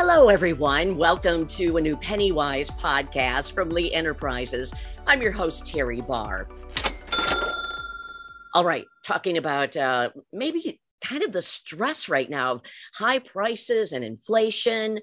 Hello, everyone. Welcome to a new Pennywise podcast from Lee Enterprises. I'm your host, Terry Barr. All right, talking about uh, maybe kind of the stress right now of high prices and inflation.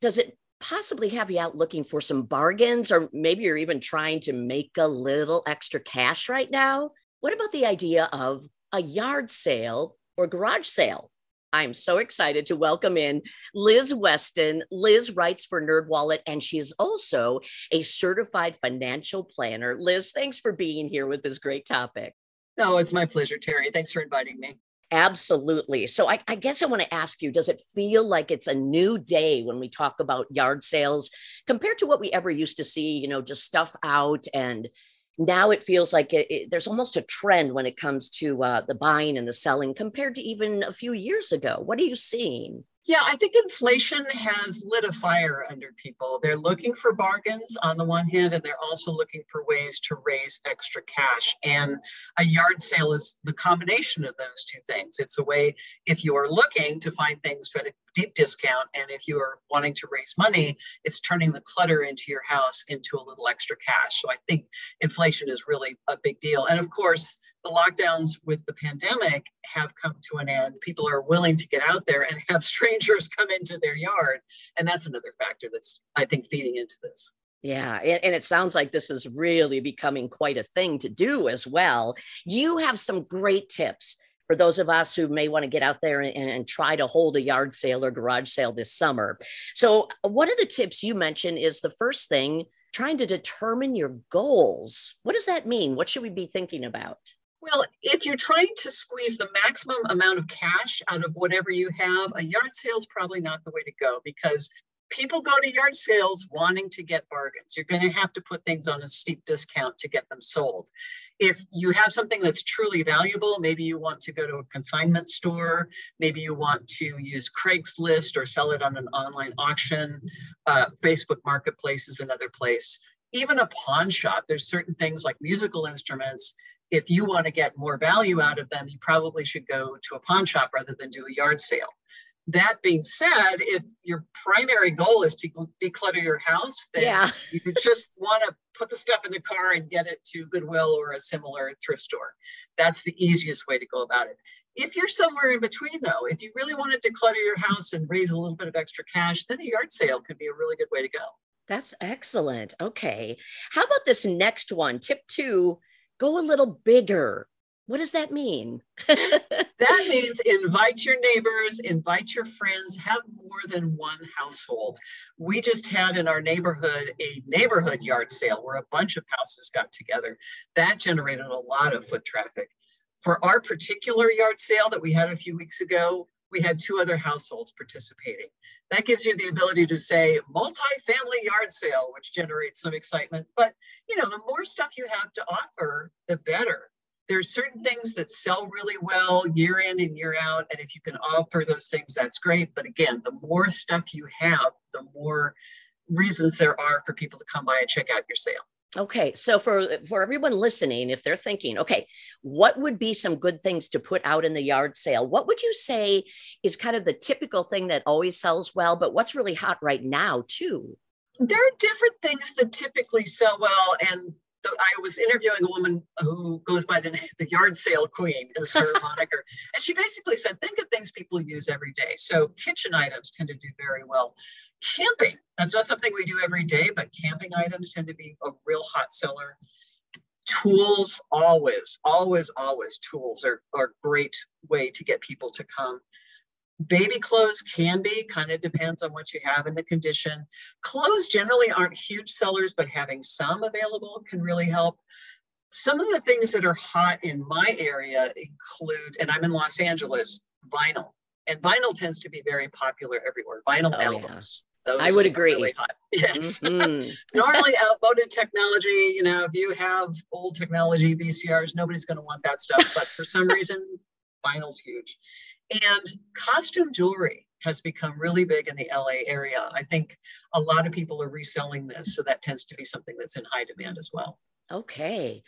Does it possibly have you out looking for some bargains, or maybe you're even trying to make a little extra cash right now? What about the idea of a yard sale or garage sale? I'm so excited to welcome in Liz Weston. Liz writes for NerdWallet and she is also a certified financial planner. Liz, thanks for being here with this great topic. No, it's my pleasure, Terry. Thanks for inviting me. Absolutely. So I, I, guess I want to ask you, does it feel like it's a new day when we talk about yard sales compared to what we ever used to see, you know, just stuff out and now it feels like it, it, there's almost a trend when it comes to uh, the buying and the selling compared to even a few years ago. What are you seeing? Yeah, I think inflation has lit a fire under people. They're looking for bargains on the one hand, and they're also looking for ways to raise extra cash. And a yard sale is the combination of those two things. It's a way, if you are looking to find things at a deep discount, and if you are wanting to raise money, it's turning the clutter into your house into a little extra cash. So I think inflation is really a big deal. And of course, the lockdowns with the pandemic have come to an end. People are willing to get out there and have strangers come into their yard. And that's another factor that's, I think, feeding into this. Yeah, and it sounds like this is really becoming quite a thing to do as well. You have some great tips for those of us who may want to get out there and, and, try to hold a yard sale or garage sale this summer. So, uh, one of the tips you mentioned is the first thing trying to determine your goals. What does that mean? What should we be thinking about? Well, if you're trying to squeeze the maximum amount of cash out of whatever you have, a yard sale is probably not the way to go because people go to yard sales wanting to get bargains. You're going to have to put things on a steep discount to get them sold. If you have something that's truly valuable, maybe you want to go to a consignment store, maybe you want to use Craigslist or sell it on an online auction. Uh, Facebook Marketplace is another place. Even a pawn shop, there's certain things like musical instruments if you want to get more value out of them, you probably should go to a pawn shop rather than do a yard sale. That being said, if your primary goal is to declutter your house, then yeah. you just want to put the stuff in the car and get it to Goodwill or a similar thrift store. That's the easiest way to go about it. If you're somewhere in between, though, if you really want to declutter your house and raise a little bit of extra cash, then a yard sale could be a really good way to go. That's excellent. Okay. How about this next one? Tip two go a little bigger. What does that mean? that means invite your neighbors, invite your friends, have more than one household. We just had in our neighborhood a neighborhood yard sale where a bunch of houses got together. That generated a lot of foot traffic. For our particular yard sale that we had a few weeks ago, we had two other households participating. That gives you the ability to say multi-family yard sale, which generates some excitement. But you know, the more stuff you have to offer, the better. There's certain things that sell really well year in and year out. And if you can offer those things, that's great. But again, the more stuff you have, the more reasons there are for people to come by and check out your sale. Okay, so for for everyone listening, if they're thinking, okay, what would be some good things to put out in the yard sale? What would you say is kind of the typical thing that always sells well, but what's really hot right now too? There are different things that typically sell well, and I was interviewing a woman who goes by the, the yard sale queen is her moniker. And she basically said, think of things people use every day. So kitchen items tend to do very well. Camping, that's not something we do every day, but camping items tend to be a real hot seller. Tools, always, always, always tools are, are a great way to get people to come. Baby clothes can be, kind of depends on what you have in the condition. Clothes generally aren't huge sellers, but having some available can really help. Some of the things that are hot in my area include, and I'm in Los Angeles, vinyl. And vinyl tends to be very popular everywhere. Vinyl oh, albums. Yeah. I would agree. Really yes. Mm-hmm. Normally outvoted technology, you know, if you have old technology, VCRs, nobody's going to want that stuff. But for some reason, vinyl's huge. And costume jewelry has become really big in the LA area. I think a lot of people are reselling this, so that tends to be something that's in high demand as well. Okay.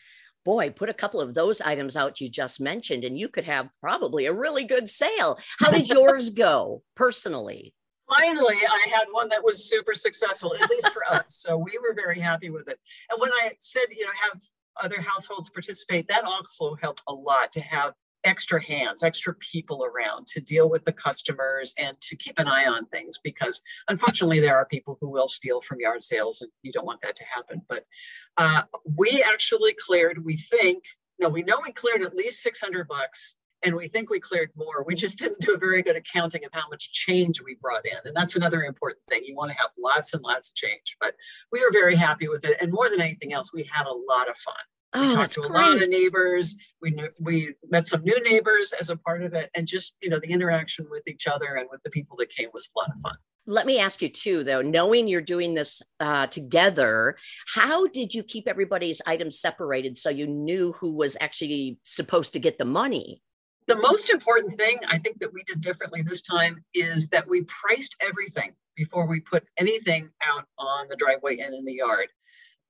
Boy, put a couple of those items out you just mentioned, and you could have probably a really good sale. How did yours go personally? finally I had one that was super successful, at least for us. So we were very happy with it. And when I said, you know, have other households participate, that also helped a lot to have extra hands, extra people around to deal with the customers and to keep an eye on things because unfortunately there are people who will steal from yard sales and you don't want that to happen. But uh, we actually cleared, we think, no, we know we cleared at least 600 bucks and we think we cleared more. We just didn't do a very good accounting of how much change we brought in. And that's another important thing. You want to have lots and lots of change, but we were very happy with it. And more than anything else, we had a lot of fun. Oh, we talked to a great. lot of neighbors. We knew, we met some new neighbors as a part of it, and just you know the interaction with each other and with the people that came was a lot of fun. Let me ask you too, though, knowing you're doing this uh, together, how did you keep everybody's items separated so you knew who was actually supposed to get the money? The most important thing I think that we did differently this time is that we priced everything before we put anything out on the driveway and in the yard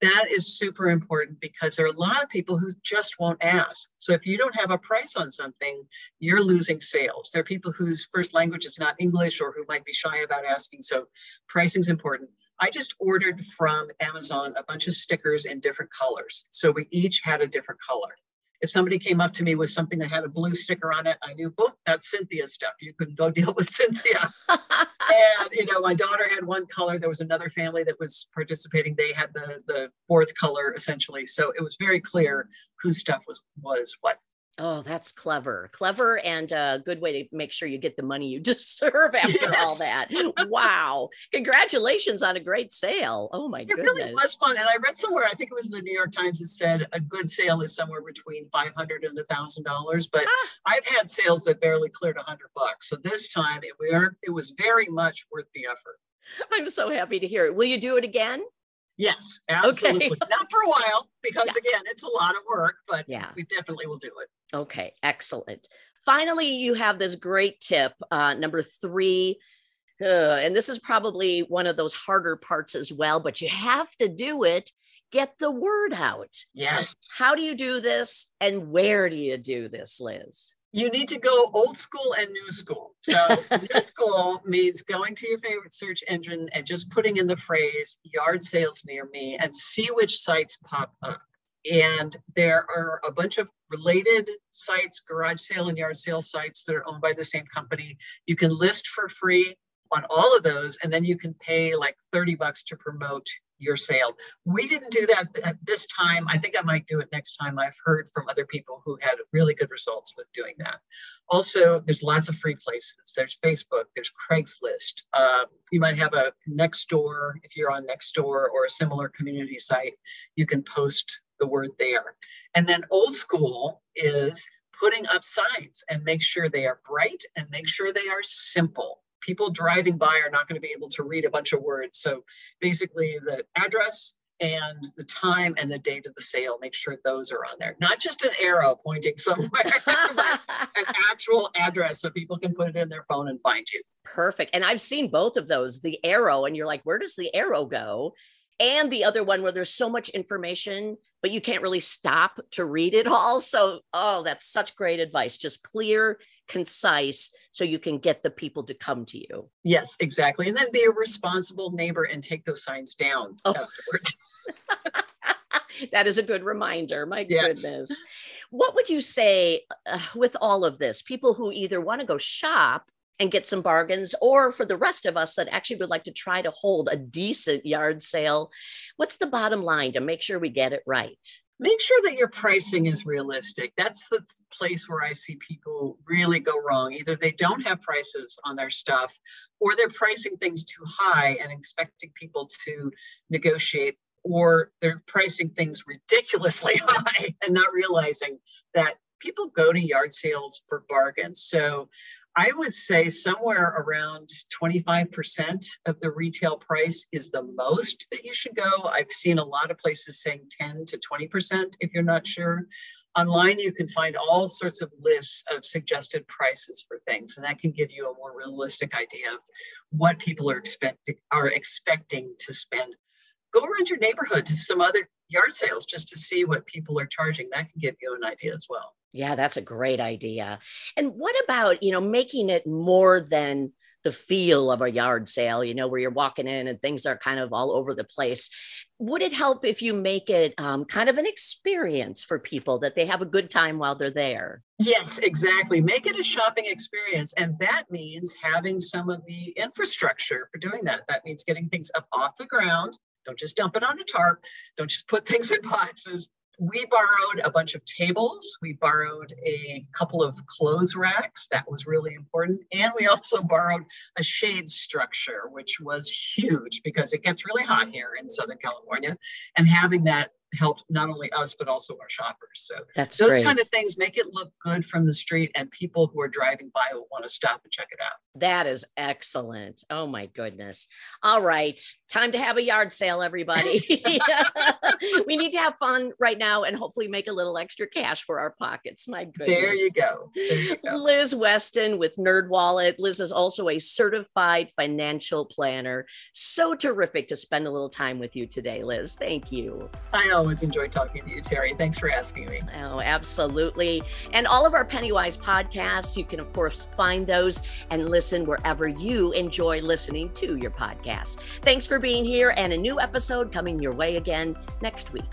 that is super important because there are a lot of people who just won't ask. So if you don't have a price on something, you're losing sales. There are people whose first language is not English or who might be shy about asking. So pricing is important. I just ordered from Amazon a bunch of stickers in different colors. So we each had a different color. If somebody came up to me with something that had a blue sticker on it, I knew, boom, that's Cynthia stuff. You can go deal with Cynthia. and you know, my daughter had one color. There was another family that was participating. They had the the fourth color essentially. So it was very clear whose stuff was was what. Oh, that's clever. Clever and a good way to make sure you get the money you deserve after yes. all that. Wow. Congratulations on a great sale. Oh my it goodness. It really was fun. And I read somewhere, I think it was the New York Times that said a good sale is somewhere between 500 and a thousand dollars. But ah. I've had sales that barely cleared a hundred bucks. So this time it, were, it was very much worth the effort. I'm so happy to hear it. Will you do it again? Yes, absolutely. Okay. Not for a while because yeah. again, it's a lot of work, but yeah, we definitely will do it. Okay, excellent. Finally, you have this great tip, uh, number three. Uh, and this is probably one of those harder parts as well, but you have to do it. Get the word out. Yes. How do you do this and where do you do this, Liz? You need to go old school and new school. So new school means going to your favorite search engine and just putting in the phrase yard sales near me and see which sites pop up. And there are a bunch of related sites, garage sale and yard sale sites that are owned by the same company. You can list for free on all of those, and then you can pay like 30 bucks to promote your sale. We didn't do that at this time. I think I might do it next time. I've heard from other people who had really good results with doing that. Also, there's lots of free places. There's Facebook, there's Craigslist. Uh, you might have a Nextdoor, if you're on Nextdoor or a similar community site, you can post the word there. And then old school is putting up signs and make sure they are bright and make sure they are simple people driving by are not going to be able to read a bunch of words. So basically, the address and the time and the date of the sale, make sure those are on there. Not just an arrow pointing somewhere, but an actual address so people can put it in their phone and find you. Perfect. And I've seen both of those the arrow, and you're like, where does the arrow go? And the other one where there's so much information, but you can't really stop to read it all. So, oh, that's such great advice. Just clear concise so you can get the people to come to you. Yes, exactly. And then be a responsible neighbor and take those signs down oh. afterwards. that is a good reminder. My yes. goodness. What would you say uh, with all of this? People who either want to go shop and get some bargains, or for the rest of us that actually would like to try to hold a decent yard sale, what's the bottom line to make sure we get it right? Make sure that your pricing is realistic. That's the place where I see people really go wrong. Either they don't have prices on their stuff or they're pricing things too high and expecting people to negotiate or they're pricing things ridiculously high and not realizing that people go to yard sales for bargains. So I would say somewhere around 25% of the retail price is the most that you should go. I've seen a lot of places saying 10 to 20% if you're not sure. Online, you can find all sorts of lists of suggested prices for things, and that can give you a more realistic idea of what people are expecting are expecting to spend. Go around your neighborhood to some other yard sales just to see what people are charging. That can give you an idea as well. Yeah, that's a great idea. And what about, you know, making it more than the feel of a yard sale, you know, where you're walking in and things are kind of all over the place. Would it help if you make it um, kind of an experience for people that they have a good time while they're there? Yes, exactly. Make it a shopping experience. And that means having some of the infrastructure for doing that. That means getting things up off the ground. Don't just dump it on a tarp. Don't just put things in boxes we borrowed a bunch of tables. We borrowed a couple of clothes racks. That was really important. And we also borrowed a shade structure, which was huge because it gets really hot here in Southern California. And having that helped not only us but also our shoppers. So That's those great. kind of things make it look good from the street, and people who are driving by will want to stop and check it out. That is excellent. Oh my goodness. All right, time to have a yard sale, everybody. we need to have fun right now and hopefully make a little extra cash for our pockets. My goodness. There you go. There you go. Liz Weston with NerdWallet. Liz is also a certified financial planner. So terrific to spend a little time with you today, Liz. Thank you. I always enjoy talking to you, Terry. Thanks for asking me. Oh, absolutely. And all of our Pennywise podcasts, you can, of course, find those and listen wherever you enjoy listening to your podcast. Thanks for being here, and a new episode coming your way again next week.